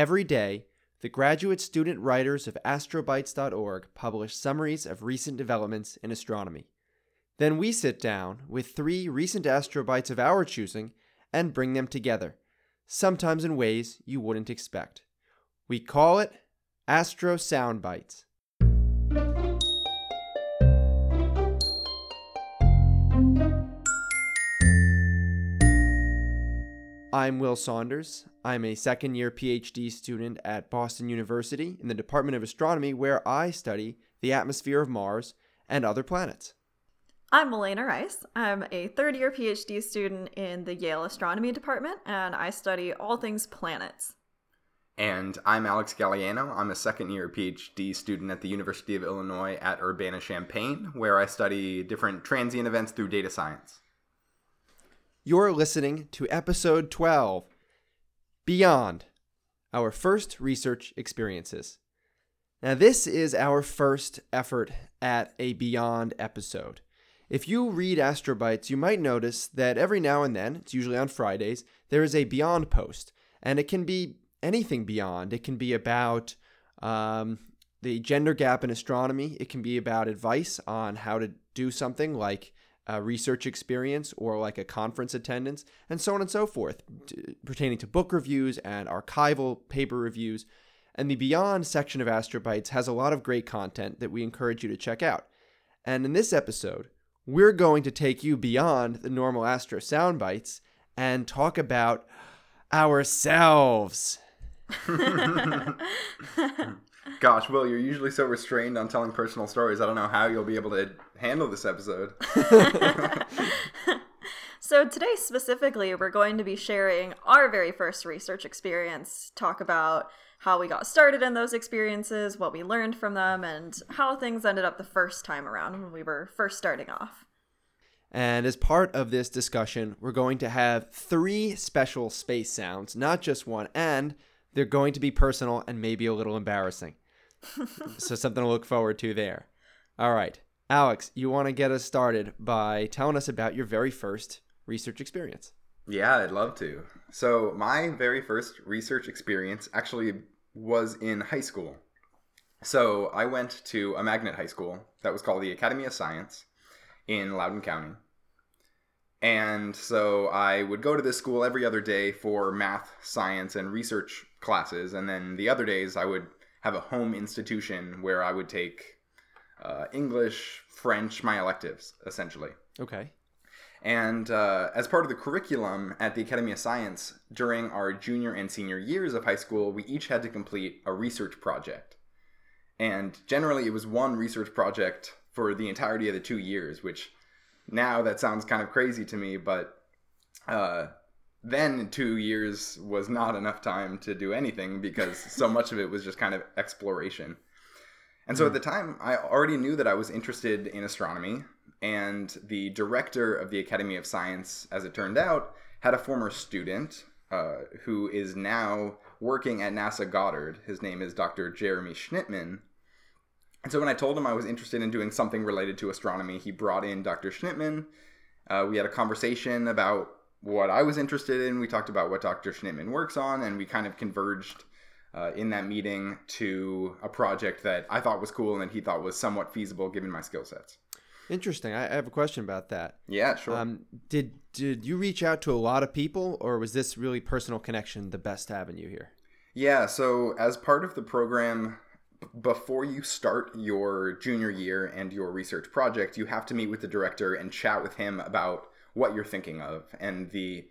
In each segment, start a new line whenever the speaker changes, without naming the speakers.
Every day, the graduate student writers of astrobites.org publish summaries of recent developments in astronomy. Then we sit down with three recent astrobites of our choosing and bring them together, sometimes in ways you wouldn't expect. We call it Astro Soundbites. I'm Will Saunders. I'm a second year PhD student at Boston University in the Department of Astronomy, where I study the atmosphere of Mars and other planets.
I'm Malena Rice. I'm a third year PhD student in the Yale Astronomy Department, and I study all things planets.
And I'm Alex Gagliano. I'm a second year PhD student at the University of Illinois at Urbana Champaign, where I study different transient events through data science.
You're listening to episode 12 Beyond Our First Research Experiences. Now, this is our first effort at a Beyond episode. If you read Astrobites, you might notice that every now and then, it's usually on Fridays, there is a Beyond post. And it can be anything beyond. It can be about um, the gender gap in astronomy, it can be about advice on how to do something like research experience or like a conference attendance, and so on and so forth, t- pertaining to book reviews and archival paper reviews. And the Beyond section of Astrobites has a lot of great content that we encourage you to check out. And in this episode, we're going to take you beyond the normal Astro sound bites and talk about ourselves.
Gosh, Will, you're usually so restrained on telling personal stories. I don't know how you'll be able to handle this episode.
so, today specifically, we're going to be sharing our very first research experience, talk about how we got started in those experiences, what we learned from them, and how things ended up the first time around when we were first starting off.
And as part of this discussion, we're going to have three special space sounds, not just one, and they're going to be personal and maybe a little embarrassing. so, something to look forward to there. All right. Alex, you want to get us started by telling us about your very first research experience?
Yeah, I'd love to. So, my very first research experience actually was in high school. So, I went to a magnet high school that was called the Academy of Science in Loudoun County. And so I would go to this school every other day for math, science, and research classes. And then the other days I would have a home institution where I would take uh, English, French, my electives, essentially.
Okay.
And uh, as part of the curriculum at the Academy of Science, during our junior and senior years of high school, we each had to complete a research project. And generally, it was one research project for the entirety of the two years, which now that sounds kind of crazy to me, but uh, then two years was not enough time to do anything because so much of it was just kind of exploration. And so at the time, I already knew that I was interested in astronomy, and the director of the Academy of Science, as it turned out, had a former student uh, who is now working at NASA Goddard. His name is Dr. Jeremy Schnittman. And so when I told him I was interested in doing something related to astronomy, he brought in Dr. Schnittman. Uh, we had a conversation about what I was interested in. We talked about what Dr. Schnittman works on, and we kind of converged uh, in that meeting to a project that I thought was cool and that he thought was somewhat feasible given my skill sets.
Interesting. I have a question about that.
Yeah, sure.
Um, did did you reach out to a lot of people, or was this really personal connection the best avenue here?
Yeah. So as part of the program, before you start your junior year and your research project, you have to meet with the director and chat with him about what you're thinking of. And the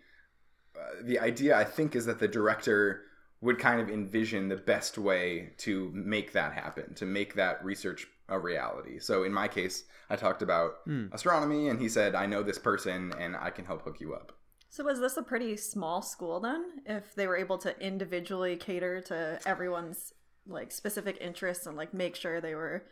uh, the idea I think is that the director would kind of envision the best way to make that happen, to make that research a reality. So in my case, I talked about mm. astronomy and he said, "I know this person and I can help hook you up."
So was this a pretty small school then if they were able to individually cater to everyone's like specific interests and like make sure they were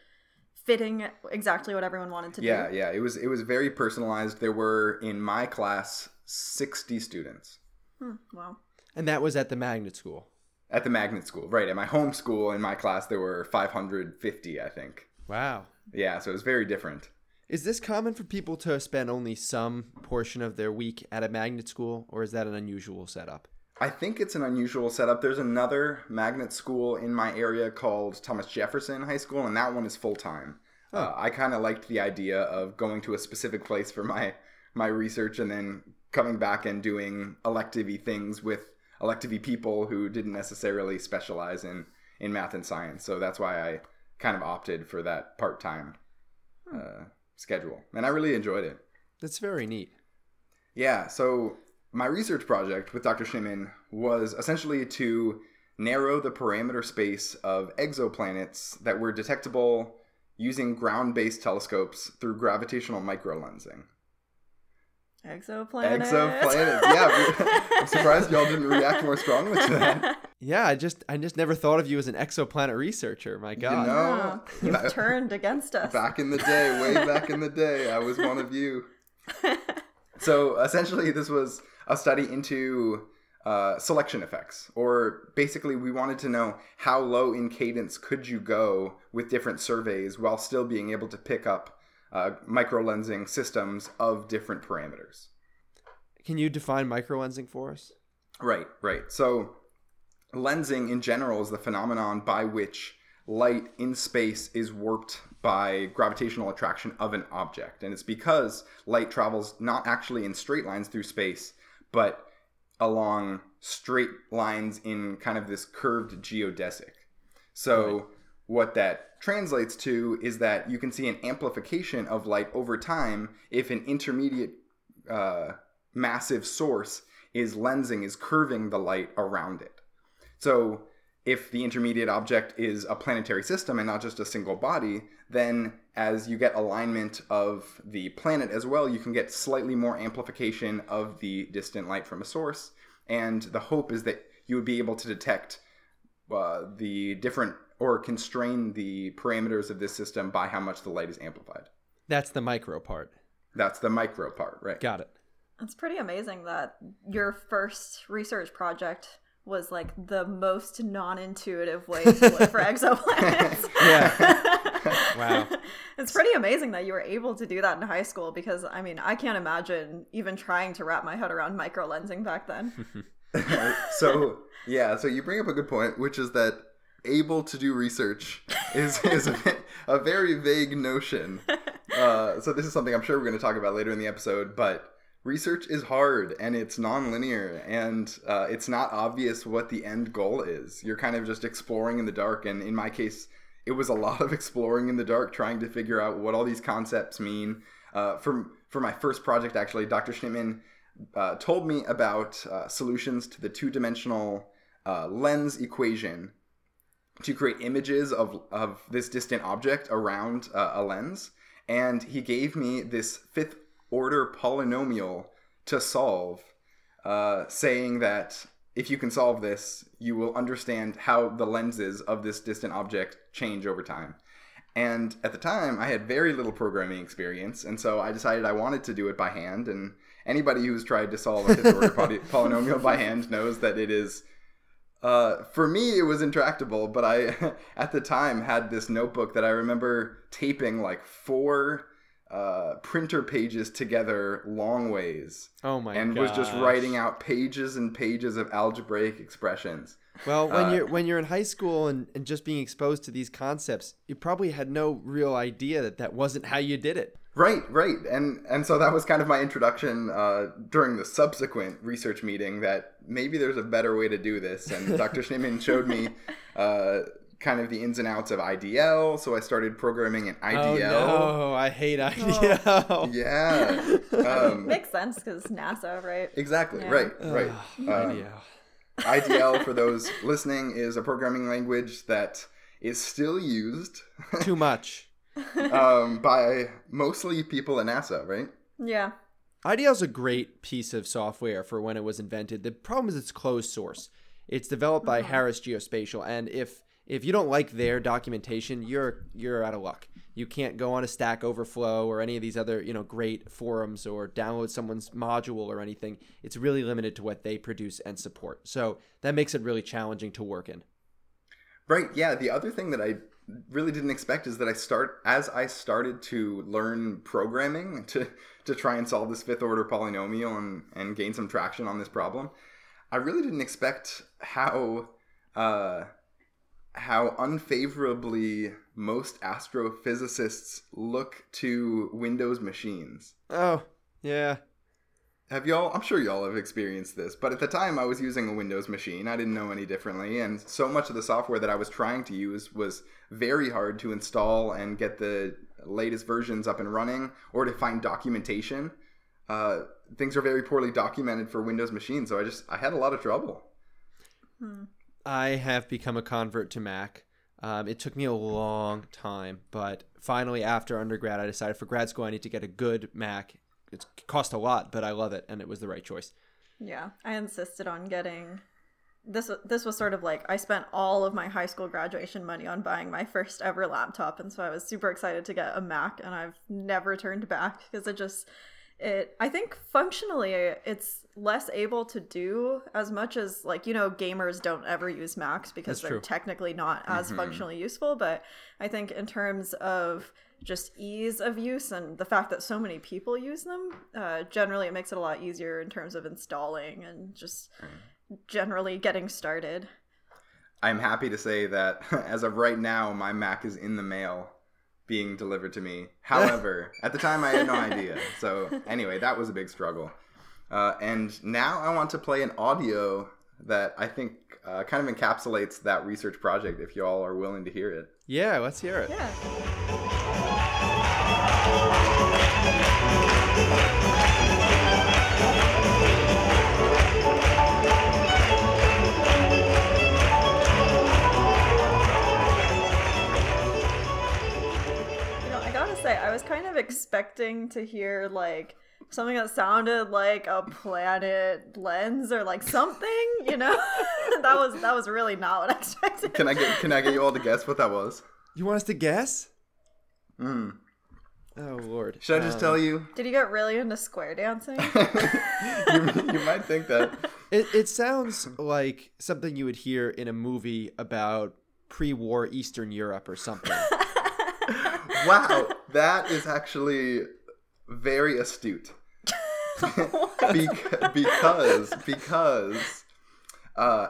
fitting exactly what everyone wanted to
yeah,
do.
Yeah, yeah. It was it was very personalized. There were in my class sixty students.
Hmm, wow.
And that was at the magnet school.
At the magnet school, right? At my home school, in my class, there were five hundred fifty, I think.
Wow.
Yeah, so it was very different.
Is this common for people to spend only some portion of their week at a magnet school, or is that an unusual setup?
I think it's an unusual setup. There's another magnet school in my area called Thomas Jefferson High School, and that one is full time. Uh, I kind of liked the idea of going to a specific place for my my research and then coming back and doing elective things with elective people who didn't necessarily specialize in in math and science. So that's why I kind of opted for that part time uh, schedule, and I really enjoyed it.
That's very neat.
Yeah, so my research project with Dr. Schnittman was essentially to narrow the parameter space of exoplanets that were detectable using ground based telescopes through gravitational microlensing.
Exoplanet.
Exoplanets. Yeah, I'm surprised y'all didn't react more strongly to that.
Yeah, I just I just never thought of you as an exoplanet researcher. My God.
know,
Oh, you've turned against us.
Back in the day, way back in the day, I was one of you. So essentially, this was a study into uh, selection effects, or basically, we wanted to know how low in cadence could you go with different surveys while still being able to pick up uh, microlensing systems of different parameters.
Can you define microlensing for us?
Right, right. So, lensing in general is the phenomenon by which light in space is warped by gravitational attraction of an object. And it's because light travels not actually in straight lines through space, but along straight lines in kind of this curved geodesic. So, what that translates to is that you can see an amplification of light over time if an intermediate uh, massive source is lensing, is curving the light around it. So, if the intermediate object is a planetary system and not just a single body, then as you get alignment of the planet as well, you can get slightly more amplification of the distant light from a source. And the hope is that you would be able to detect uh, the different or constrain the parameters of this system by how much the light is amplified.
That's the micro part.
That's the micro part, right?
Got it.
It's pretty amazing that your first research project was like the most non-intuitive way to look for exoplanets.
Yeah. Wow.
It's pretty amazing that you were able to do that in high school because I mean, I can't imagine even trying to wrap my head around microlensing back then.
So yeah, so you bring up a good point, which is that able to do research is is a, a very vague notion. Uh, so this is something I'm sure we're going to talk about later in the episode, but research is hard and it's non-linear and uh, it's not obvious what the end goal is. You're kind of just exploring in the dark, and in my case, it was a lot of exploring in the dark, trying to figure out what all these concepts mean. Uh, for for my first project, actually, Dr. Schnittman uh, told me about uh, solutions to the two-dimensional uh, lens equation to create images of, of this distant object around uh, a lens. And he gave me this fifth order polynomial to solve, uh, saying that if you can solve this, you will understand how the lenses of this distant object change over time. And at the time, I had very little programming experience, and so I decided I wanted to do it by hand. And anybody who's tried to solve a fifth order poly- polynomial by hand knows that it is uh, for me, it was intractable, but I, at the time, had this notebook that I remember taping like four uh, printer pages together long ways
Oh my
and was just writing out pages and pages of algebraic expressions.
Well, when
Uh,
you're when you're in high school and, and just being exposed to these concepts, you probably had no real idea that that wasn't how you did it.
Right, right, and and so that was kind of my introduction uh, during the subsequent research meeting that maybe there's a better way to do this, and Dr. Schnittman showed me uh, kind of the ins and outs of IDL. So I started programming in IDL.
Oh no, I hate IDL.
Yeah, um,
Makes sense because NASA, right?
exactly,
Yeah.
right, right.
Ugh,
Um,
IDL.
IDL, for those listening, is a programming language that is still used
Too much.
um, by mostly people at NASA, right?
Yeah.
IDL is a great piece of software for when it was invented. The problem is it's closed source. It's developed by Harris Geospatial, and if if you don't like their documentation, you're you're out of luck. You can't go on a Stack Overflow or any of these other you know great forums or download someone's module or anything. It's really limited to what they produce and support. So that makes it really challenging to work in.
Right. Yeah. The other thing that I really didn't expect is that I start as I started to learn programming to to try and solve this fifth order polynomial and and gain some traction on this problem. I really didn't expect how uh, how unfavorably most astrophysicists look to Windows machines.
Oh, yeah.
Have y'all? I'm sure y'all have experienced this, but at the time I was using a Windows machine. I didn't know any differently, and so much of the software that I was trying to use was very hard to install and get the latest versions up and running, or to find documentation. Uh, things are very poorly documented for Windows machines, so I just I had a lot of trouble.
I have become a convert to Mac. Um, it took me a long time, but finally, after undergrad, I decided for grad school I need to get a good Mac. It cost a lot, but I love it, and it was the right choice.
Yeah, I insisted on getting this. This was sort of like I spent all of my high school graduation money on buying my first ever laptop, and so I was super excited to get a Mac, and I've never turned back because it just it. I think functionally it's less able to do as much as like you know gamers don't ever use Macs because
That's
they're
true.
technically not as mm-hmm. functionally useful, but I think in terms of just ease of use and the fact that so many people use them, uh, generally it makes it a lot easier in terms of installing and just generally getting started.
I'm happy to say that as of right now, my Mac is in the mail being delivered to me. However, at the time I had no idea. So, anyway, that was a big struggle. Uh, and now I want to play an audio that I think uh, kind of encapsulates that research project if y'all are willing to hear it.
Yeah, let's hear it.
Yeah. Expecting to hear like something that sounded like a planet lens or like something. You know, that was that was really not what I expected.
Can I get Can I get you all to guess what that was?
You want us to guess?
Hmm.
Oh Lord.
Should I just
Um,
tell you?
Did you get really into square dancing?
you? You might think that.
It it sounds like something you would hear in a movie about pre-war Eastern Europe or something.
Wow, that is actually very astute. Bec- because because uh,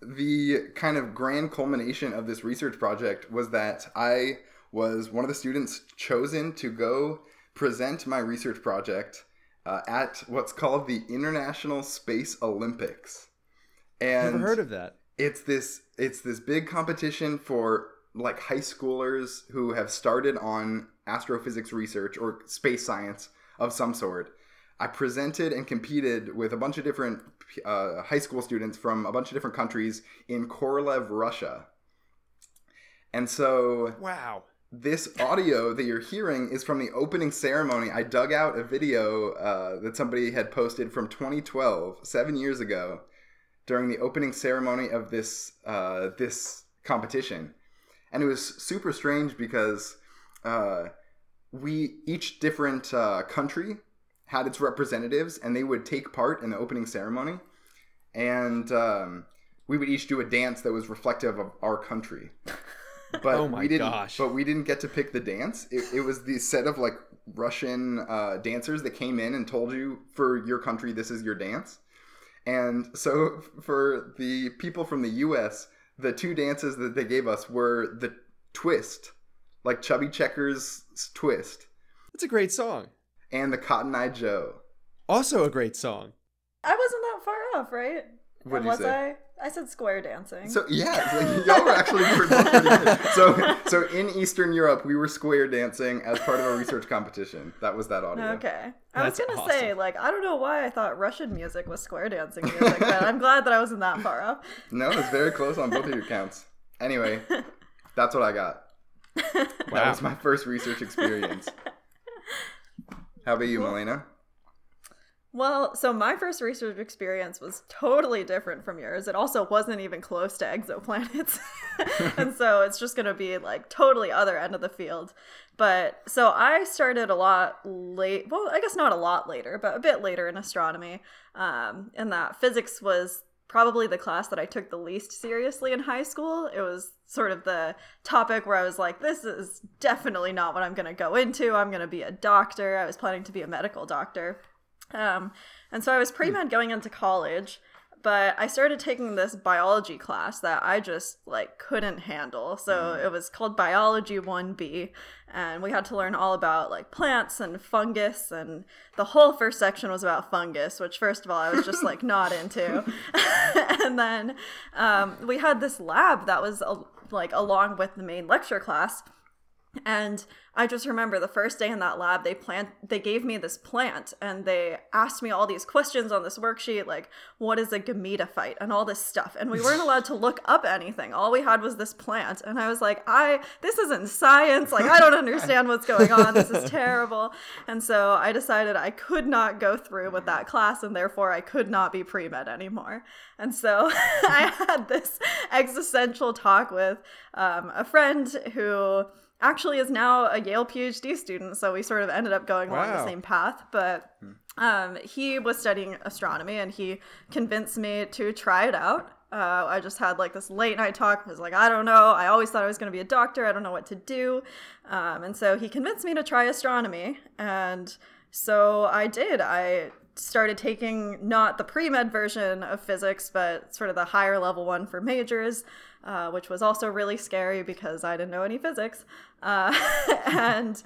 the kind of grand culmination of this research project was that I was one of the students chosen to go present my research project uh, at what's called the International Space Olympics. And
Never heard of that.
it's this it's this big competition for like high schoolers who have started on astrophysics research or space science of some sort. I presented and competed with a bunch of different uh, high school students from a bunch of different countries in Korolev, Russia. And so
Wow.
This audio that you're hearing is from the opening ceremony. I dug out a video uh, that somebody had posted from 2012, seven years ago, during the opening ceremony of this uh, this competition, and it was super strange because uh, we each different uh, country had its representatives, and they would take part in the opening ceremony, and um, we would each do a dance that was reflective of our country. But
Oh my
we didn't,
gosh.
But we didn't get to pick the dance. It, it was the set of like Russian uh, dancers that came in and told you for your country this is your dance. And so for the people from the U.S., the two dances that they gave us were the twist, like Chubby Checkers' twist,
It's a great song.
and the Cotton Eye Joe.
Also a great song.
I wasn't that far off, right?
What'd
And
you
was
say?
I? I said square dancing.
So yeah, like, y'all were actually pretty, pretty good. So so in Eastern Europe, we were square dancing as part of a research competition. That was that audio.
Okay. I was gonna say, like, I don't know why I thought Russian music was square dancing music, but I'm glad that I wasn't that far off.
No, it's very close on both of your counts. Anyway, that's what I got. That was my first research experience. How about you, Malena?
Well, so my first research experience was totally different from yours. It also wasn't even close to exoplanets. and so it's just going to be like totally other end of the field. But so I started a lot late, well, I guess not a lot later, but a bit later in astronomy. Um, and that physics was probably the class that I took the least seriously in high school. It was sort of the topic where I was like, this is definitely not what I'm going to go into. I'm going to be a doctor. I was planning to be a medical doctor. Um, and so I was pre med going into college, but I started taking this biology class that I just like couldn't handle. So it was called Biology 1B and we had to learn all about like plants and fungus and the whole first section was about fungus, which first of all I was just like not into. and then um, we had this lab that was uh, like along with the main lecture class and I just remember the first day in that lab, they plant, they gave me this plant, and they asked me all these questions on this worksheet, like what is a gametophyte and all this stuff, and we weren't allowed to look up anything. All we had was this plant, and I was like, I this isn't science. Like I don't understand what's going on. This is terrible. And so I decided I could not go through with that class, and therefore I could not be pre med anymore. And so I had this existential talk with um, a friend who actually is now a Yale PhD student, so we sort of ended up going along the same path. But um, he was studying astronomy, and he convinced me to try it out. Uh, I just had like this late night talk. I was like, I don't know. I always thought I was going to be a doctor. I don't know what to do. Um, and so he convinced me to try astronomy, and so I did. I started taking not the pre med version of physics, but sort of the higher level one for majors, uh, which was also really scary because I didn't know any physics. Uh, and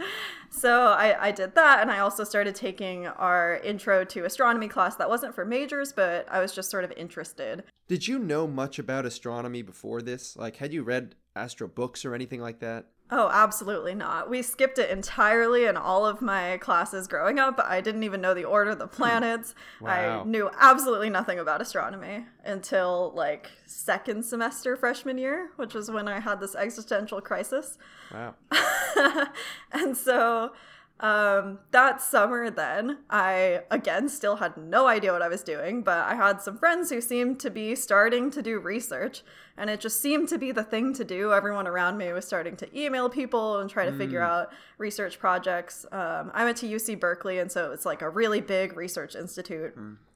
so I, I did that. And I also started taking our intro to astronomy class that wasn't for majors, but I was just sort of interested.
Did you know much about astronomy before this? Like, had you read astro books or anything like that?
Oh, absolutely not. We skipped it entirely in all of my classes growing up. I didn't even know the order of the hmm. planets.
Wow.
I knew absolutely nothing about astronomy until like second semester freshman year, which was when I had this existential crisis.
Wow.
and so um, that summer, then, I again still had no idea what I was doing, but I had some friends who seemed to be starting to do research, and it just seemed to be the thing to do. Everyone around me was starting to email people and try to figure out research projects. Um, I went to UC Berkeley, and so it's like a really big research institute.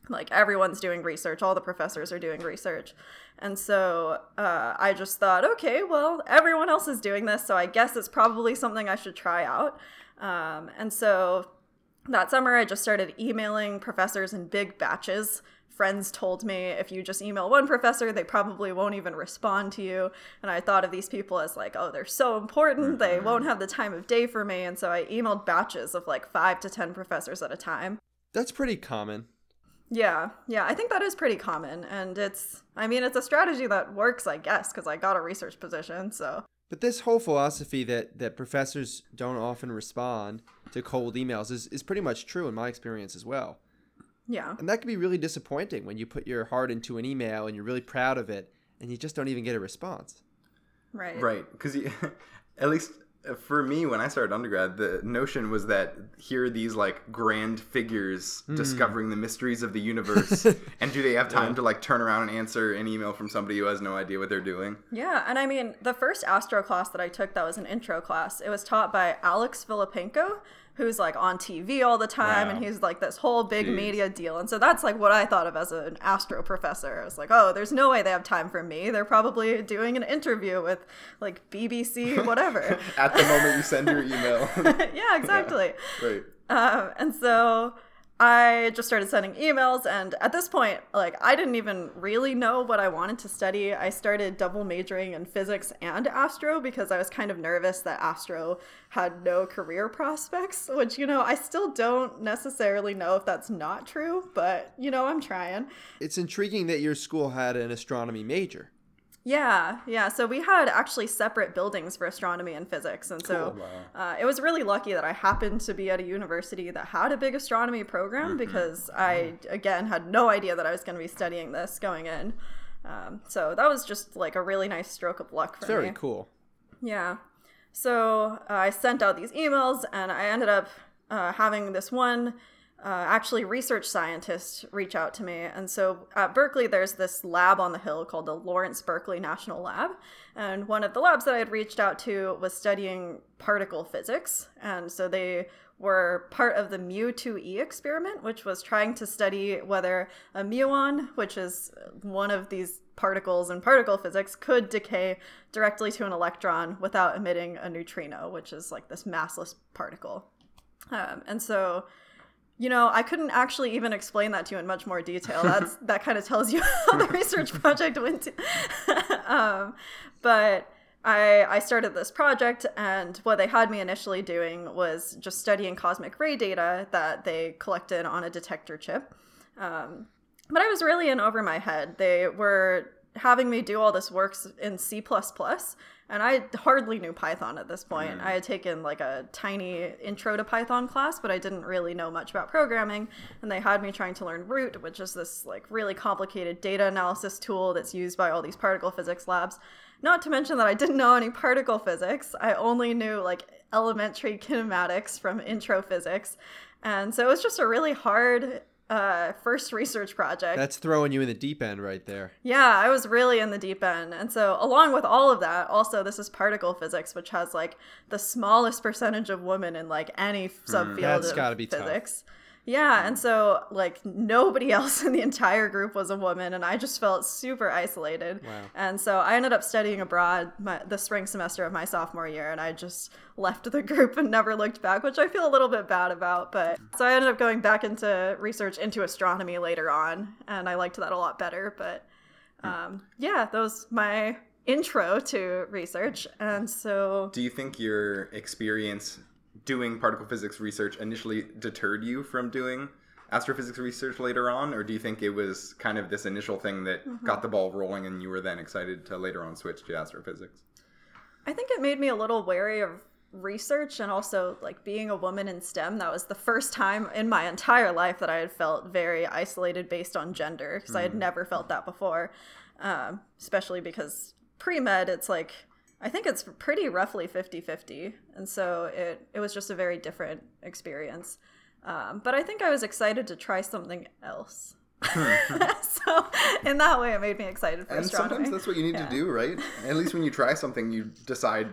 Like everyone's doing research, all the professors are doing research. And so uh, I just thought, okay, well, everyone else is doing this, so I guess it's probably something I should try out. Um, and so that summer, I just started emailing professors in big batches. Friends told me if you just email one professor, they probably won't even respond to you. And I thought of these people as like, oh, they're so important, they won't have the time of day for me. And so I emailed batches of like five to 10 professors at a time.
That's pretty common.
Yeah, yeah, I think that is pretty common. And it's, I mean, it's a strategy that works, I guess, because I got a research position. So
But this whole philosophy that, that professors don't often respond to cold emails is, is pretty much true in my experience as well.
yeah.
And that can be really disappointing when you put your heart into an email and you're really proud of it and you just don't even get a response.
Right.
Right, because at least for me, when I started undergrad, the notion was that here are these like grand figures hmm. discovering the mysteries of the universe, and do they have time to like turn around and answer an email from somebody who has no idea what they're doing?
Yeah, and I mean, the first astro class that I took that was an intro class, it was taught by Alex Filippenko, who's like on TV all the time, and he's like this whole big
Jeez.
media deal. And so that's like what I thought of as an astro professor. I was like, oh, there's no way they have time for me. They're probably doing an interview with like BBC, whatever.
At the moment you send your email,
yeah, exactly.
right?
Um, and so I just started sending emails, and at this point, like I didn't even really know what I wanted to study. I started double majoring in physics and astro because I was kind of nervous that astro had no career prospects, which you know I still don't necessarily know if that's not true, but you know I'm trying.
It's intriguing that your school had an astronomy major.
Yeah, yeah. So we had actually separate buildings for astronomy and physics, and so
Cool.
uh, it was really lucky that I happened to be at a university that had a big astronomy program because I again had no idea that I was going to be studying this going in. Um, so that was just like a really nice stroke of luck for
Very
me.
cool.
Yeah. So uh, I sent out these emails, and I ended up uh, having this one uh, actually research scientists reach out to me. And so at Berkeley, there's this lab on the hill called the Lawrence Berkeley National Lab. And one of the labs that I had reached out to was studying particle physics. And so they were part of the mu2e experiment, which was trying to study whether a muon, which is one of these particles in particle physics, could decay directly to an electron without emitting a neutrino, which is like this massless particle. Um, and so You know, I couldn't actually even explain that to you in much more detail. That's that kind of tells you how the research project went. To. um, but I I started this project, and what they had me initially doing was just studying cosmic ray data that they collected on a detector chip. Um, but I was really in over my head. They were having me do all this work in C++, and I hardly knew Python at this point. Mm. I had taken like a tiny intro to Python class, but I didn't really know much about programming. And they had me trying to learn Root, which is this like really complicated data analysis tool that's used by all these particle physics labs. Not to mention that I didn't know any particle physics. I only knew like elementary kinematics from intro physics. And so it was just a really hard uh, first research project.
That's throwing you in the deep end right there.
Yeah, I was really in the deep end. And so, along with all of that, also, this is particle physics, which has like the smallest percentage of women in like any subfield mm, of gotta be physics. Tough. Yeah, and so like nobody else in the entire group was a woman, and I just felt super isolated. Wow. And so I ended up studying abroad my, the spring semester of my sophomore year, and I just left the group and never looked back, which I feel a little bit bad about. But so I ended up going back into research into astronomy later on, and I liked that a lot better. But um, yeah, those my intro to research, and so.
Do you think your experience doing particle physics research initially deterred you from doing astrophysics research later on, or do you think it was kind of this initial thing that mm-hmm. got the ball rolling and you were then excited to later on switch to astrophysics?
I think it made me a little wary of research and also like being a woman in STEM. That was the first time in my entire life that I had felt very isolated based on gender because mm. I had mm. never felt that before, um, especially because pre med, it's like I think it's pretty roughly 50-50. And so it, it was just a very different experience. Um, but I think I was excited to try something else. so in that way, it made me excited for
and
astronomy.
sometimes that's what you need yeah. to do, right? At least when you try something, you decide,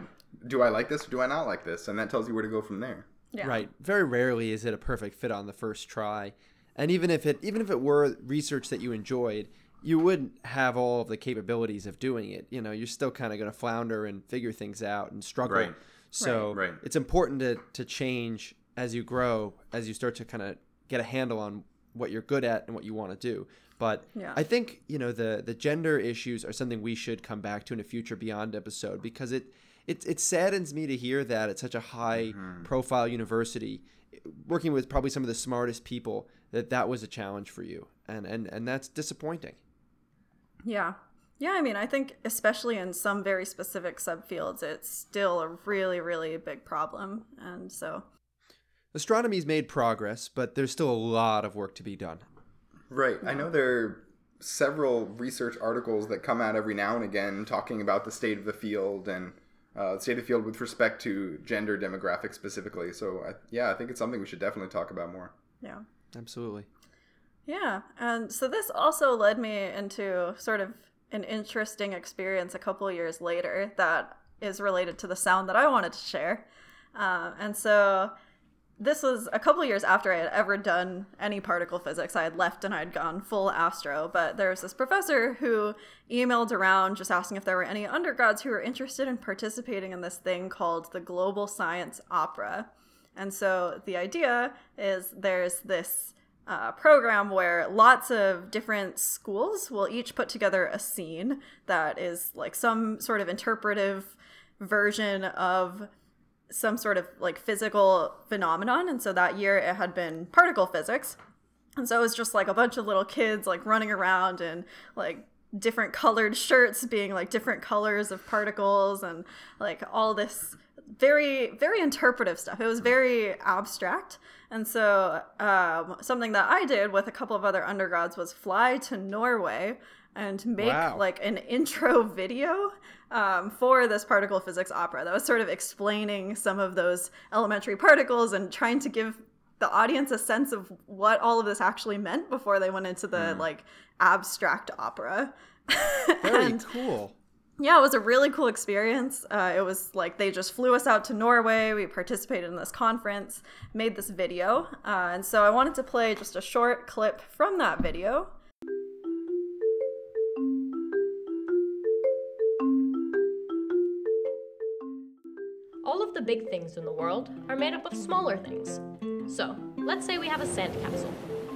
do I like this or do I not like this? And that tells you where to go from there.
Yeah. Right. Very rarely is it a perfect fit on the first try. And even if it even if it were research that you enjoyed, you wouldn't have all of the capabilities of doing it. You know, you're still kind of going to flounder and figure things out and struggle. Right. So right. it's important to, to change as you grow, as you start to kind of get a handle on what you're good at and what you want to do. But yeah. I think you know the the gender issues are something we should come back to in a future beyond episode because it it, it saddens me to hear that at such a high mm-hmm. profile university, working with probably some of the smartest people, that that was a challenge for you, and and and that's disappointing.
Yeah. Yeah, I mean, I think especially in some very specific subfields, it's still a really, really big problem. And so.
Astronomy's made progress, but there's still a lot of work to be done.
Right. I know there are several research articles that come out every now and again talking about the state of the field and uh, the state of the field with respect to gender demographics specifically. So, I, yeah, I think it's something we should definitely talk about more.
Yeah.
Absolutely.
Yeah. And so this also led me into sort of an interesting experience a couple years later that is related to the sound that I wanted to share. Uh, and so this was a couple years after I had ever done any particle physics. I had left and I had gone full astro, but there was this professor who emailed around just asking if there were any undergrads who were interested in participating in this thing called the Global Science Opera. And so the idea is there's this uh, program where lots of different schools will each put together a scene that is like some sort of interpretive version of some sort of like physical phenomenon. And so that year it had been particle physics. And so it was just like a bunch of little kids like running around and like different colored shirts being like different colors of particles and like all this very very interpretive stuff it was very abstract and so um, something that i did with a couple of other undergrads was fly to norway and make wow. like an intro video um, for this particle physics opera that was sort of explaining some of those elementary particles and trying to give the audience a sense of what all of this actually meant before they went into the mm. like abstract opera
very and, cool
yeah, it was a really cool experience. Uh, it was like they just flew us out to Norway. We participated in this conference, made this video. Uh, and so I wanted to play just a short clip from that video.
All of the big things in the world are made up of smaller things. So, let's say we have a sandcastle.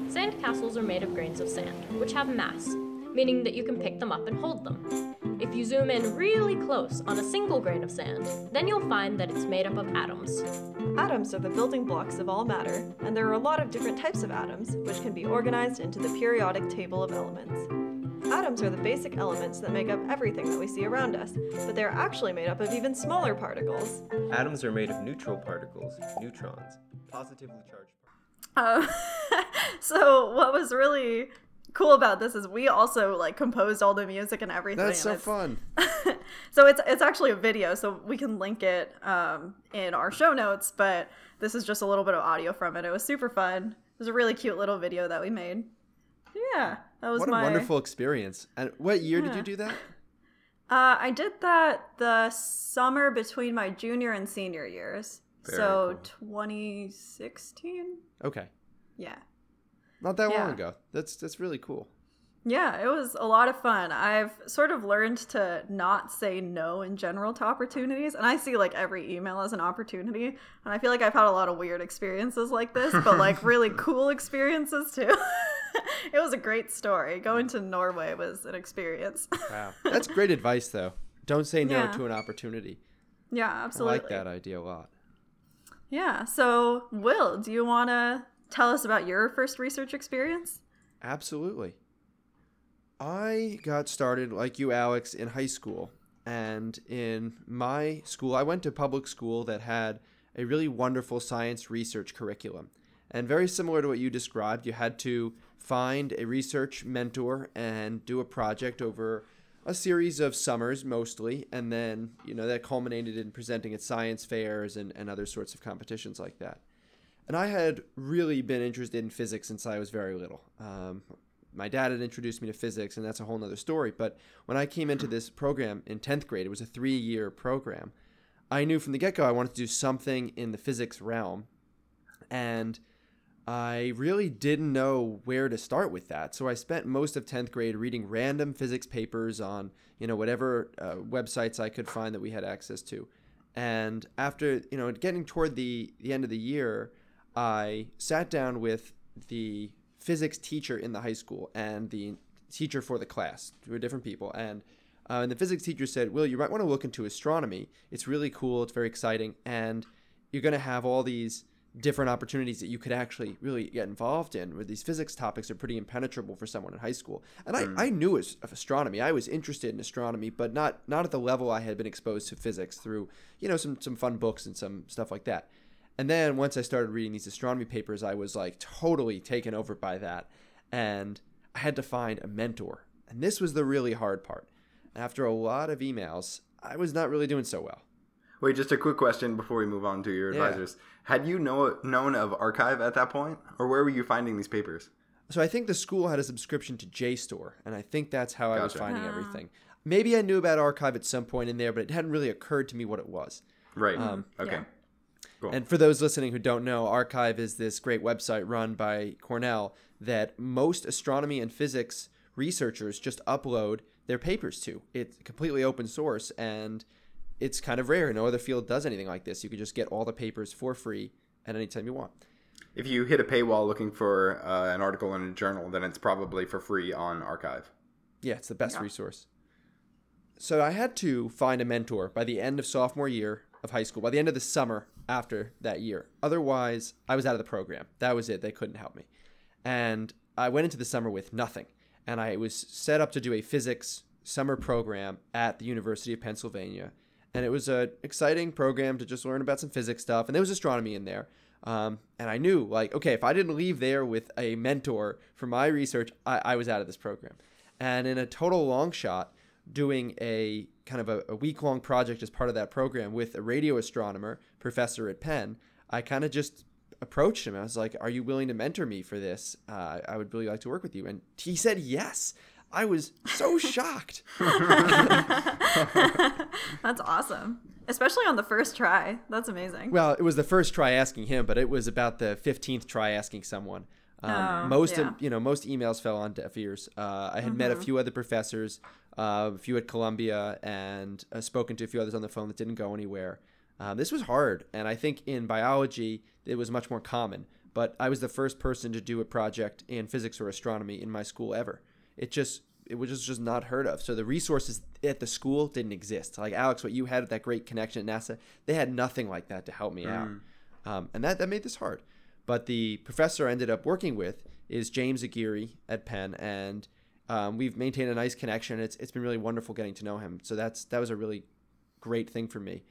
Sandcastles are made of grains of sand, which have mass, meaning that you can pick them up and hold them. If you zoom in really close on a single grain of sand, then you'll find that it's made up of atoms.
Atoms are the building blocks of all matter, and there are a lot of different types of atoms, which can be organized into the periodic table of elements. Atoms are the basic elements that make up everything that we see around us, but they are actually made up of even smaller particles.
Atoms are made of neutral particles, neutrons, positively charged.
Um, so what was really cool about this is we also like composed all the music and everything.
That's so
it's-
fun.
so it's it's actually a video, so we can link it um, in our show notes. But this is just a little bit of audio from it. It was super fun. It was a really cute little video that we made. Yeah, that was
What a
my.
wonderful experience. And what year did you do that?
Uh, I did that the summer between my junior and senior years.
Very
so
cool.
2016.
Okay.
Yeah.
Not that long ago. That's that's really cool.
Yeah, it was a lot of fun. I've sort of learned to not say no in general to opportunities, and I see like every email as an opportunity. And I feel like I've had a lot of weird experiences like this, but like really cool experiences too. it was a great story. Going to Norway was an experience.
Wow. That's great advice though. Don't say no
Yeah.
to an opportunity.
yeah, absolutely.
I like that idea a lot.
Yeah. So, Will, do you want to tell us about your first research experience?
Absolutely. I got started like you, Alex, in high school. And in my school, I went to public school that had a really wonderful science research curriculum. And very similar to what you described, you had to find a research mentor and do a project over a series of summers mostly. And then, you know, that culminated in presenting at science fairs and, and other sorts of competitions like that. And I had really been interested in physics since I was very little. Um, my dad had introduced me to physics, and that's a whole nother story. But when I came into this program in 10th grade, it was a three year program. I knew from the get go I wanted to do something in the physics realm. And I really didn't know where to start with that. So I spent most of 10th grade reading random physics papers on, you know, whatever uh, websites I could find that we had access to. And after, you know, getting toward the, the end of the year, I sat down with the physics teacher in the high school and the teacher for the class. Two different people. And, uh, and the physics teacher said, Will, you might want to look into astronomy. It's really cool. It's very exciting. And you're going to have all these different opportunities that you could actually really get involved in where these physics topics are pretty impenetrable for someone in high school and I, I knew as- of astronomy i was interested in astronomy but not not at the level i had been exposed to physics through you know some some fun books and some stuff like that and then once i started reading these astronomy papers i was like totally taken over by that and i had to find a mentor and this was the really hard part after a lot of emails i was not really doing so well
Wait, just a quick question before we move on to your
Yeah.
advisors. Had you know known of arXiv at that point, or where were you finding these papers?
So I think the school had a subscription to JSTOR, and I think that's how I was
Gotcha.
finding
Ah.
everything. Maybe I knew about arXiv at some point in there, but it hadn't really occurred to me what it was.
Right.
Um,
okay.
yeah.
Cool.
And for those listening who don't know, arXiv is this great website run by Cornell that most astronomy and physics researchers just upload their papers to. It's completely open source, and it's kind of rare. No other field does anything like this. You can just get all the papers for free at any time you want.
If you hit a paywall looking for uh, an article in a journal, then it's probably for free on arXiv.
Yeah, it's the best
Yeah.
resource. So I had to find a mentor by the end of sophomore year of high school, by the end of the summer after that year. Otherwise, I was out of the program. That was it. They couldn't help me. And I went into the summer with nothing. And I was set up to do a physics summer program at the University of Pennsylvania. And it was an exciting program to just learn about some physics stuff. And there was astronomy in there. Um, and I knew, like, okay, if I didn't leave there with a mentor for my research, I, I was out of this program. And in a total long shot, doing a kind of a, a week long project as part of that program with a radio astronomer professor at Penn, I kind of just approached him. I was like, Are you willing to mentor me for this? Uh, I would really like to work with you. And he said yes. I was so shocked.
That's awesome. Especially on the first try. That's amazing.
Well, it was the first try asking him, but it was about the fifteenth try asking someone. Um,
Oh,
most
yeah.
of you know most emails fell on deaf ears. Uh, I had met a few other professors, uh, a few at Columbia, and uh, spoken to a few others on the phone that didn't go anywhere. Um, this was hard, and I think in biology it was much more common. but I was the first person to do a project in physics or astronomy in my school ever. It just it was just, just not heard of. So the resources at the school didn't exist. Like Alex, what you had with that great connection at NASA, they had nothing like that to help me out, um, and that that made this hard. But the professor I ended up working with is James Aguirre at Penn, and um, we've maintained a nice connection. It's it's been really wonderful getting to know him. So that's that was a really great thing for me.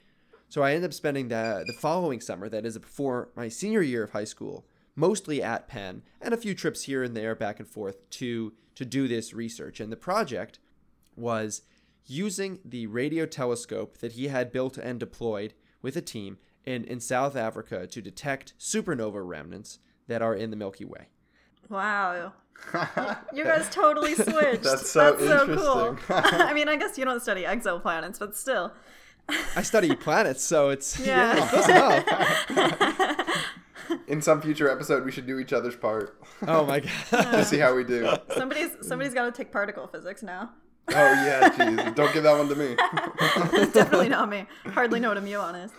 So I ended up spending the the following summer, that is before my senior year of high school, mostly at Penn, and a few trips here and there back and forth to to do this research. And the project was using the radio telescope that he had built and deployed with a team in, in South Africa to detect supernova remnants that are in the Milky Way.
Wow. You guys totally switched.
That's so
cool.
interesting.
I mean, I guess you don't study exoplanets, but still.
I study planets, so it's
Yeah.
yeah.
In some future episode, we should do each other's part
Oh my god.
to see how we do.
Somebody's somebody's got to take particle physics now.
Oh yeah, jeez, don't give that one to me.
Definitely not me. Hardly know what a muon is.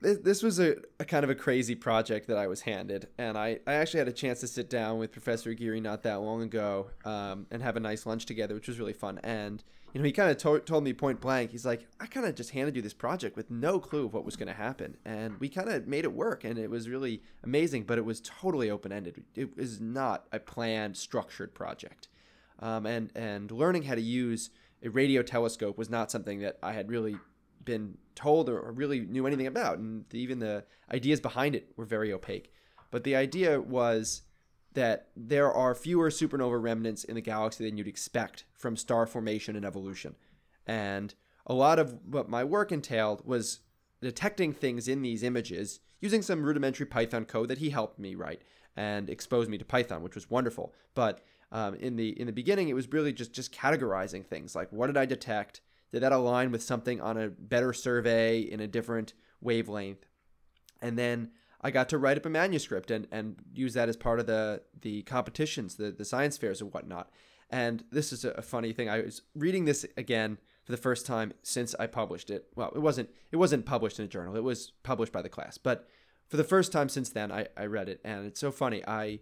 This, this was a, a kind of a crazy project that I was handed, and I, I actually had a chance to sit down with Professor Aguirre not that long ago um, and have a nice lunch together, which was really fun. And you know, he kind of to- told me point blank, he's like, I kind of just handed you this project with no clue of what was going to happen, and we kind of made it work, and it was really amazing. But it was totally open ended. It was not a planned, structured project, um, and and learning how to use a radio telescope was not something that I had really been told or, really knew anything about, and even the ideas behind it were very opaque. But the idea was that there are fewer supernova remnants in the galaxy than you'd expect from star formation and evolution. And a lot of what my work entailed was detecting things in these images using some rudimentary Python code that he helped me write and exposed me to Python, which was wonderful. But um, in the in the beginning, it was really just just categorizing things like what did I detect? Did that align with something on a better survey in a different wavelength? And then I got to write up a manuscript and, and use that as part of the the competitions, the, the science fairs and whatnot. And this is a funny thing. I was reading this again for the first time since I published it. Well, it wasn't it wasn't published in a journal. It was published by the class. But for the first time since then, I, I read it, and it's so funny. I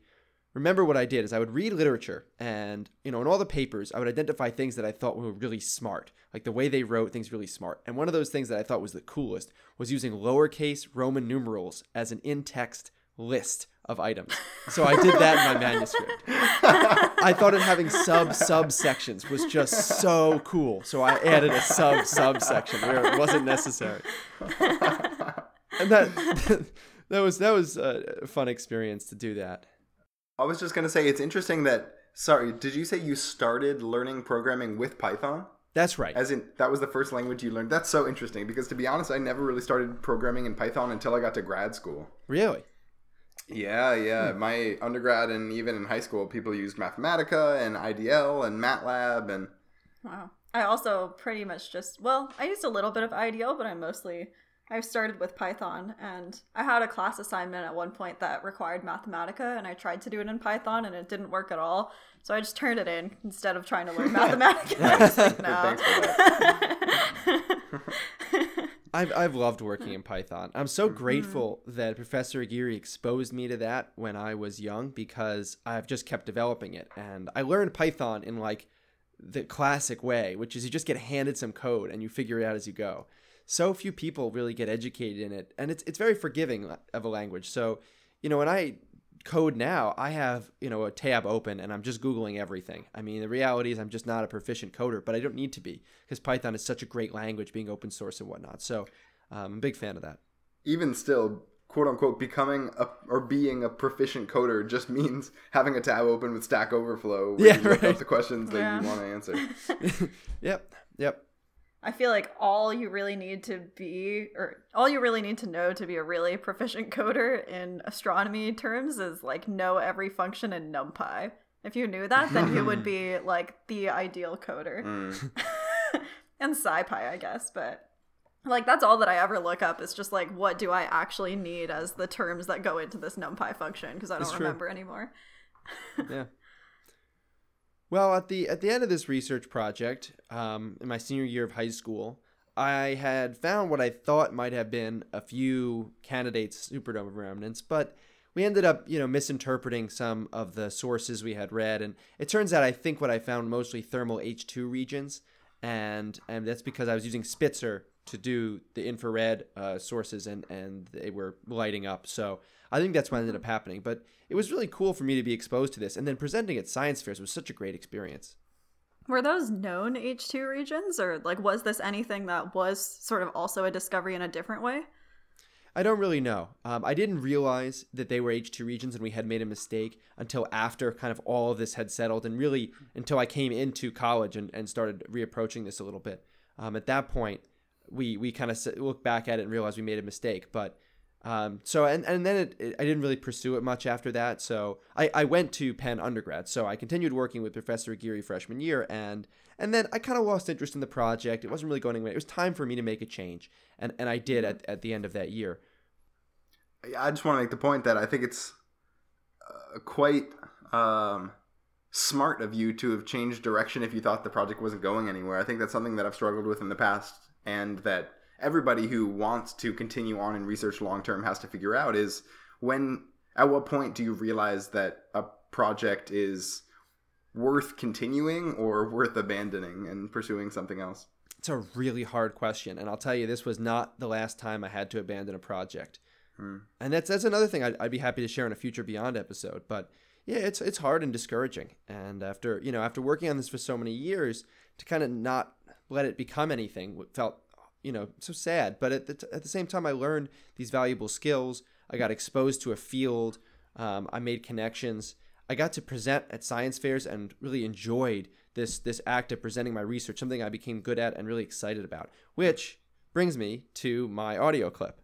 remember what I did is I would read literature, and you know, in all the papers, I would identify things that I thought were really smart, like the way they wrote things really smart. And one of those things that I thought was the coolest was using lowercase Roman numerals as an in-text list of items. So I did that in my manuscript. I thought it having sub subsections was just so cool. So I added a sub subsection where it wasn't necessary. And that that was that was a fun experience to do that.
I was just gonna say it's interesting that. Sorry, did you say you started learning programming with Python?
That's right.
As in, that was the first language you learned. That's so interesting because, to be honest, I never really started programming in Python until I got to grad school.
Really?
Yeah, yeah. Hmm. My undergrad and even in high school, people used Mathematica and IDL and MATLAB and
Wow. I also pretty much just well, I used a little bit of IDL, but I mostly I started with Python and I had a class assignment at one point that required Mathematica and I tried to do it in Python and it didn't work at all. So I just turned it in instead of trying to learn Mathematica. I was like, no.
thanks for that.
I've, I've loved working in Python. I'm so mm-hmm. grateful that Professor Aguirre exposed me to that when I was young because I've just kept developing it. And I learned Python in like the classic way, which is you just get handed some code and you figure it out as you go. So few people really get educated in it, and it's it's very forgiving of a language. So, you know, when I code now, I have, you know, a tab open and I'm just Googling everything. I mean, the reality is I'm just not a proficient coder, but I don't need to be because Python is such a great language being open source and whatnot. So um, I'm a big fan of that.
Even still, quote unquote, becoming a, or being a proficient coder just means having a tab open with Stack Overflow where
Yeah,
you look
right.
up the questions that
Yeah.
you want to answer.
Yep. Yep.
I feel like all you really need to be, or all you really need to know to be a really proficient coder in astronomy terms is like know every function in NumPy. If you knew that, then you would be like the ideal coder.
Mm.
and SciPy, I guess, but like that's all that I ever look up is just like what do I actually need as the terms that go into this NumPy function because I don't
true.
remember anymore.
yeah. Well, at the at the end of this research project, um, in my senior year of high school, I had found what I thought might have been a few candidates supernova remnants, but we ended up, you know, misinterpreting some of the sources we had read, and it turns out I think what I found mostly thermal HII regions, and and that's because I was using Spitzer to do the infrared uh, sources, and and they were lighting up. So I think that's what ended up happening. But it was really cool for me to be exposed to this, and then presenting at science fairs was such a great experience.
Were those known HII regions, or like was this anything that was sort of also a discovery in a different way?
I don't really know. Um, I didn't realize that they were HII regions and we had made a mistake until after kind of all of this had settled and really until I came into college and, and started reapproaching this a little bit. Um, at that point, we, we kind of look back at it and realize we made a mistake. But um, so, and, and then it, it, I didn't really pursue it much after that. So I, I went to Penn undergrad. So I continued working with Professor Aguirre freshman year. And, and then I kind of lost interest in the project. It wasn't really going anywhere. It was time for me to make a change. And, and I did at, at the end of that year.
I just want to make the point that I think it's uh, quite um, smart of you to have changed direction if you thought the project wasn't going anywhere. I think that's something that I've struggled with in the past, and that everybody who wants to continue on in research long term has to figure out is when at what point do you realize that a project is worth continuing or worth abandoning and pursuing something else?
It's a really hard question, and I'll tell you, this was not the last time I had to abandon a project. Hmm. And that's that's another thing I'd, I'd be happy to share in a future Beyond episode. But yeah, it's it's hard and discouraging. And after you know after working on this for so many years, to kind of not let it become anything felt you know so sad. But at the, t- at the same time, I learned these valuable skills. I got exposed to a field. Um, I made connections. I got to present at science fairs and really enjoyed this this act of presenting my research, something I became good at and really excited about. Which brings me to my audio clip.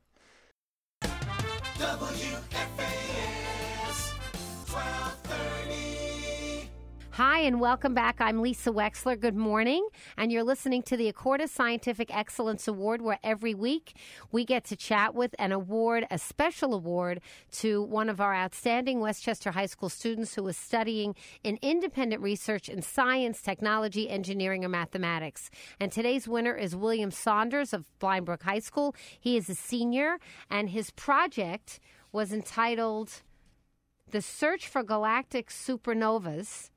Hi, and welcome back. I'm Lisa Wexler. Good morning. And you're listening to the Acorda Scientific Excellence Award, where every week we get to chat with an award a special award to one of our outstanding Westchester High School students who is studying in independent research in science, technology, engineering, or mathematics. And today's winner is William Saunders of Blind Brook High School. He is a senior, and his project was entitled The Search for Galactic Supernovas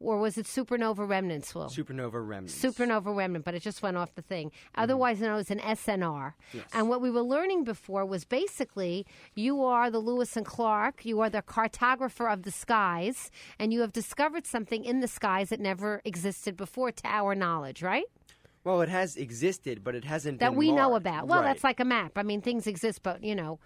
or was it supernova remnants? Will
supernova remnants.
Supernova remnant, but it just went off the thing. Mm-hmm. Otherwise known as an SNR.
Yes.
And what we were learning before was basically you are the Lewis and Clark, you are the cartographer of the skies, and you have discovered something in the skies that never existed before to our knowledge, right?
Well, it has existed, but it hasn't
that we
marked.
know about. Well,
right.
that's like a map. I mean, things exist, but you know,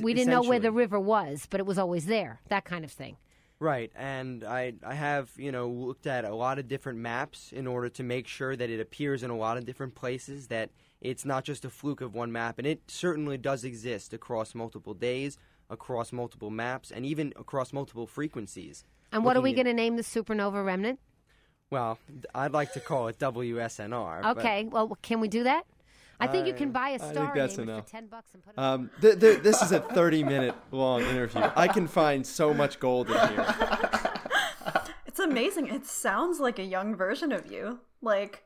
we didn't know where the river was, but it was always there. That kind of thing.
Right, and I I have you know looked at a lot of different maps in order to make sure that it appears in a lot of different places. That it's not just a fluke of one map, and it certainly does exist across multiple days, across multiple maps, and even across multiple frequencies.
And what are we going to name the supernova remnant?
Well, I'd like to call it WSNR.
Okay, well, can we do that? I think you can buy a
I think
star
that's
name it
enough.
for ten bucks and put it.
Um, th- th- this is a 30 minute long interview. I can find so much gold in here.
It's amazing. It sounds like a young version of you. Like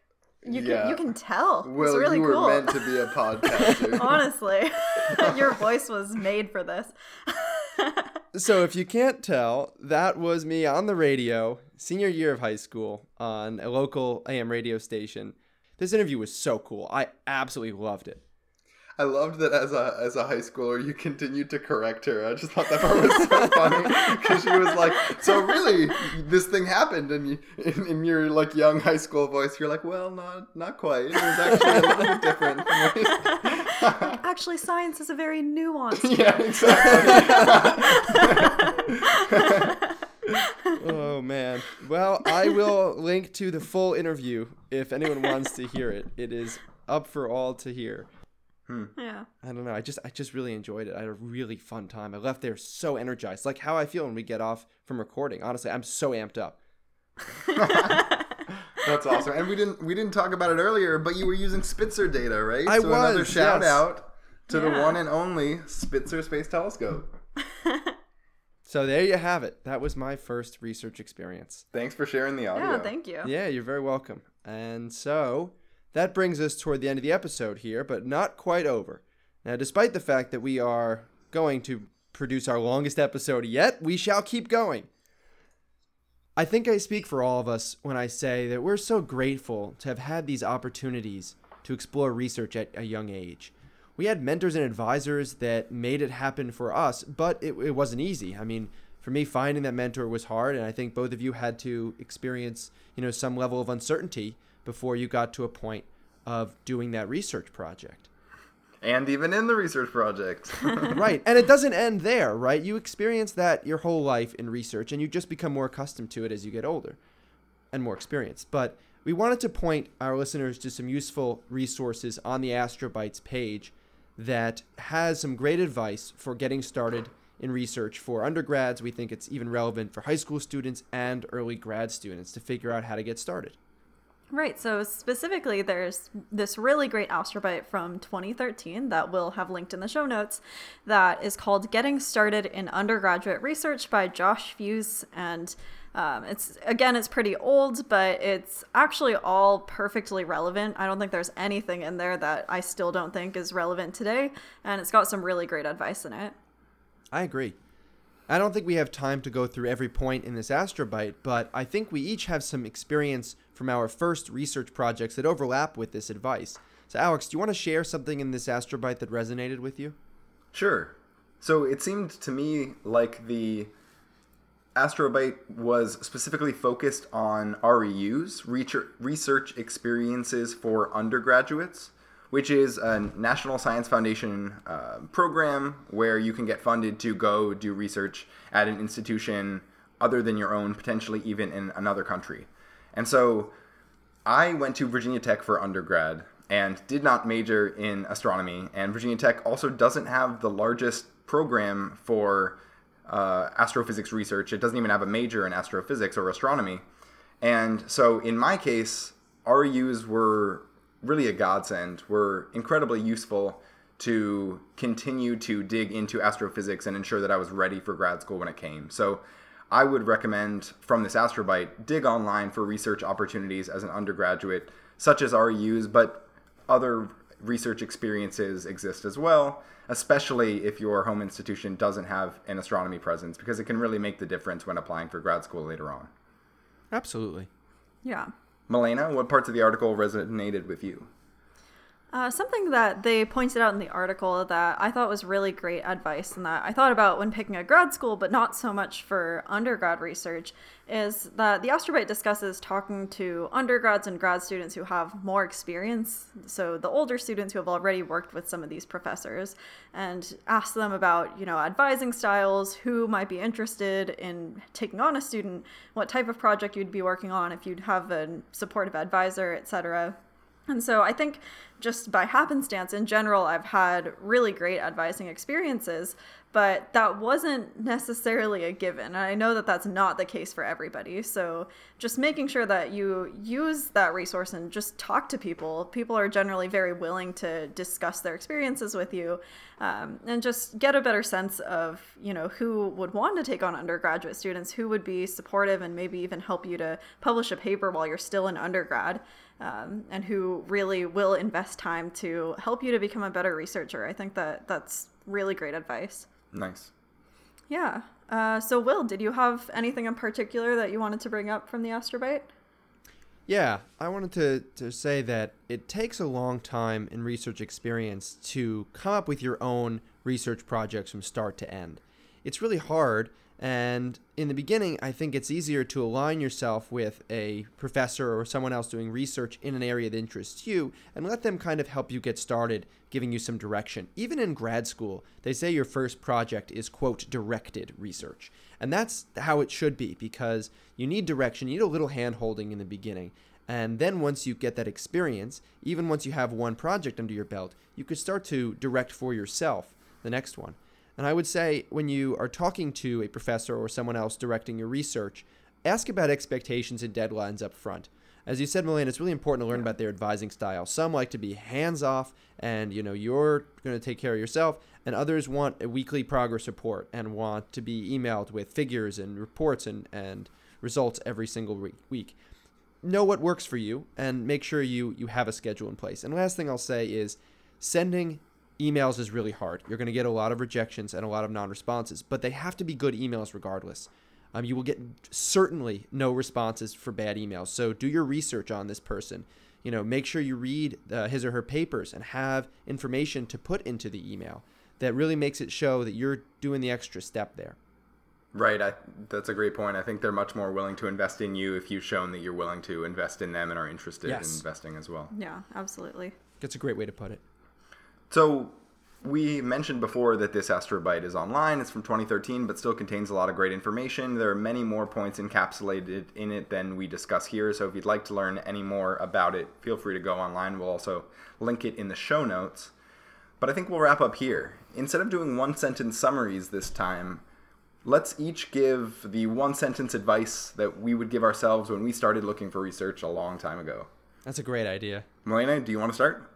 you
Yeah.
can you can tell.
Well,
it's really
you were
cool.
meant to be a podcaster.
Honestly, your voice was made for this.
So, if you can't tell, that was me on the radio, senior year of high school, on a local AM radio station. This interview was so cool. I absolutely loved it.
I loved that as a as a high schooler, you continued to correct her. I just thought that part was so funny because she was like, "So really, this thing happened," and you, in, in your like young high school voice, you're like, "Well, not not quite. It was actually a little bit different."
Actually, science is a very nuanced.
yeah, exactly.
Oh, man. Well, I will link to the full interview if anyone wants to hear it. It is up for all to hear. Hmm.
Yeah.
I don't know. I just I just really enjoyed it. I had a really fun time. I left there so energized, like how I feel when we get off from recording. Honestly, I'm so amped up.
That's awesome. And we didn't we didn't talk about it earlier, but you were using Spitzer data, right?
I
so another
was,
shout
yes.
out to the one and only Spitzer Space Telescope.
So there you have it. That was my first research experience.
Thanks for sharing the audio.
Yeah. Thank you.
Yeah, you're very welcome. And so that brings us toward the end of the episode here, but not quite over. Now, despite the fact that we are going to produce our longest episode yet, we shall keep going. I think I speak for all of us when I say that we're so grateful to have had these opportunities to explore research at a young age. We had mentors and advisors that made it happen for us, but it, it wasn't easy. I mean, for me, finding that mentor was hard, and I think both of you had to experience, you know, some level of uncertainty before you got to a point of doing that research project.
And even in the research project.
right. And it doesn't end there, right? You experience that your whole life in research and you just become more accustomed to it as you get older and more experienced. But we wanted to point our listeners to some useful resources on the Astrobites page that has some great advice for getting started in research for undergrads. We think it's even relevant for high school students and early grad students to figure out how to get started.
Right. So specifically, there's this really great astrobite from 2013 that we'll have linked in the show notes that is called Getting Started in Undergraduate Research by Josh Fuchs. And um, it's, again, it's pretty old, but it's actually all perfectly relevant. I don't think there's anything in there that I still don't think is relevant today. And it's got some really great advice in it.
I agree. I don't think we have time to go through every point in this astrobite, but I think we each have some experience from our first research projects that overlap with this advice. So, Alex, do you want to share something in this astrobite that resonated with you?
Sure. So it seemed to me like the astrobite was specifically focused on REUs, research experiences for undergraduates which is a National Science Foundation uh, program where you can get funded to go do research at an institution other than your own, potentially even in another country. And so I went to Virginia Tech for undergrad and did not major in astronomy. And Virginia Tech also doesn't have the largest program for uh, astrophysics research. It doesn't even have a major in astrophysics or astronomy. And so in my case, REUs were really a godsend, were incredibly useful to continue to dig into astrophysics and ensure that I was ready for grad school when it came. So I would recommend from this Astrobite, dig online for research opportunities as an undergraduate, such as REUs, but other research experiences exist as well, especially if your home institution doesn't have an astronomy presence, because it can really make the difference when applying for grad school later on.
Absolutely.
Yeah.
Malena, what parts of the article resonated with you?
Uh, something that they pointed out in the article that I thought was really great advice and that I thought about when picking a grad school, but not so much for undergrad research, is that the Astrobite discusses talking to undergrads and grad students who have more experience. So the older students who have already worked with some of these professors and ask them about, you know, advising styles, who might be interested in taking on a student, what type of project you'd be working on if you'd have a supportive advisor, etc. And so I think just by happenstance in general, I've had really great advising experiences, but that wasn't necessarily a given. And I know that that's not the case for everybody. So just making sure that you use that resource and just talk to people. People are generally very willing to discuss their experiences with you um, and just get a better sense of, you know, who would want to take on undergraduate students, who would be supportive and maybe even help you to publish a paper while you're still in undergrad um, and who really will invest time to help you to become a better researcher. I think that that's really great advice.
Nice.
Yeah. Uh, so, Will, did you have anything in particular that you wanted to bring up from the Astrobite?
Yeah, I wanted to, to say that it takes a long time in research experience to come up with your own research projects from start to end. It's really hard and in the beginning, I think it's easier to align yourself with a professor or someone else doing research in an area that interests you and let them kind of help you get started, giving you some direction. Even in grad school, they say your first project is, quote, directed research. And that's how it should be because you need direction, you need a little hand holding in the beginning. And then once you get that experience, even once you have one project under your belt, you could start to direct for yourself the next one. And I would say when you are talking to a professor or someone else directing your research, ask about expectations and deadlines up front. As you said, Malena, it's really important to learn about their advising style. Some like to be hands off and you know you're going to take care of yourself, and others want a weekly progress report and want to be emailed with figures and reports and, and results every single week. know what works for you and make sure you you have a schedule in place. And last thing I'll say is sending emails is really hard. You're going to get a lot of rejections and a lot of non-responses, but they have to be good emails regardless. Um, you will get certainly no responses for bad emails. So do your research on this person. You know, make sure you read uh, his or her papers and have information to put into the email that really makes it show that you're doing the extra step there.
Right, I, that's a great point. I think they're much more willing to invest in you if you've shown that you're willing to invest in them and are interested
Yes.
in investing as well.
Yeah, absolutely.
That's a great way to put it.
So, we mentioned before that this Astrobite is online. It's from 2013, but still contains a lot of great information. There are many more points encapsulated in it than we discuss here. So, if you'd like to learn any more about it, feel free to go online. We'll also link it in the show notes. But I think we'll wrap up here. Instead of doing one sentence summaries this time, let's each give the one sentence advice that we would give ourselves when we started looking for research a long time ago.
That's a great idea.
Malena, do you want to start?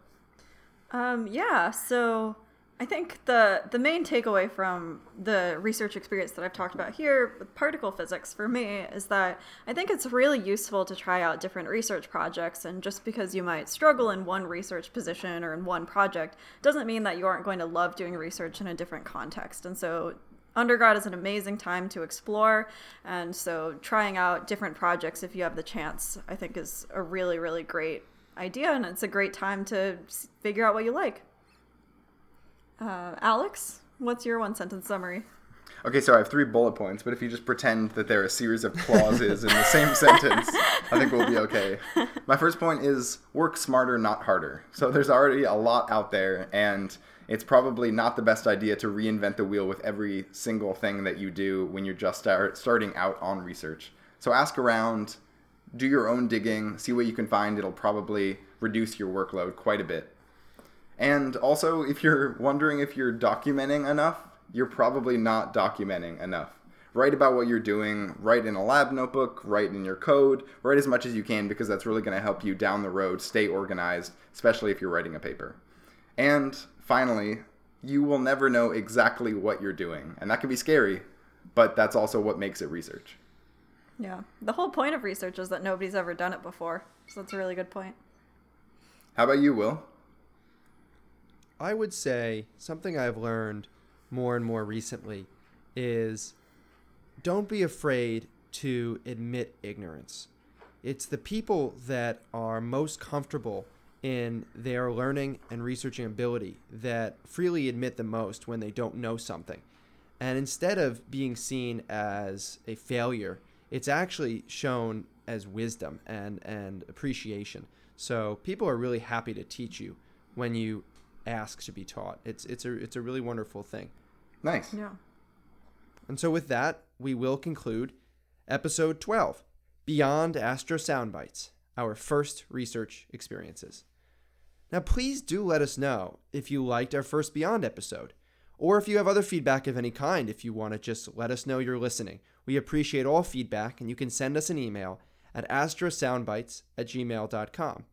Um, yeah, so I think the the main takeaway from the research experience that I've talked about here with particle physics for me is that I think it's really useful to try out different research projects and just because you might struggle in one research position or in one project doesn't mean that you aren't going to love doing research in a different context. And so undergrad is an amazing time to explore and so trying out different projects if you have the chance I think is a really really great idea and it's a great time to figure out what you like. Uh, Alex, what's your one sentence summary?
Okay, so I have three bullet points, but if you just pretend that they're a series of clauses in the same sentence, I think we'll be okay. My first point is work smarter, not harder. So there's already a lot out there, and it's probably not the best idea to reinvent the wheel with every single thing that you do when you're just start, starting out on research. So ask around, do your own digging, see what you can find. It'll probably reduce your workload quite a bit. And also, if you're wondering if you're documenting enough, you're probably not documenting enough. Write about what you're doing, write in a lab notebook, write in your code, write as much as you can because that's really going to help you down the road stay organized, especially if you're writing a paper. And finally, you will never know exactly what you're doing. And that can be scary, but that's also what makes it research.
Yeah. The whole point of research is that nobody's ever done it before. So that's a really good point.
How about you, Will?
I would say something I've learned more and more recently is don't be afraid to admit ignorance. It's the people that are most comfortable in their learning and researching ability that freely admit the most when they don't know something. And instead of being seen as a failure, it's actually shown as wisdom and, and appreciation. So people are really happy to teach you when you ask to be taught. It's it's a it's a really wonderful thing.
Nice.
Yeah.
And so with that, we will conclude episode 12, Beyond Astro Soundbites, our first research experiences. Now please do let us know if you liked our first Beyond episode, or if you have other feedback of any kind if you want to just let us know you're listening. We appreciate all feedback and you can send us an email at astrosoundbites at gmail.com.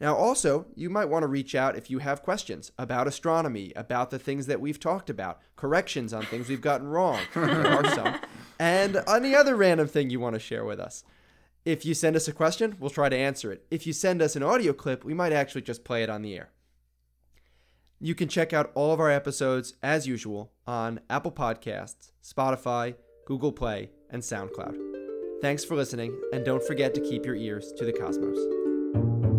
Now, also, you might want to reach out if you have questions about astronomy, about the things that we've talked about, corrections on things we've gotten wrong. there are some. And any other random thing you want to share with us. If you send us a question, we'll try to answer it. If you send us an audio clip, we might actually just play it on the air. You can check out all of our episodes, as usual, on Apple Podcasts, Spotify, Google Play, and SoundCloud. Thanks for listening, and don't forget to keep your ears to the cosmos.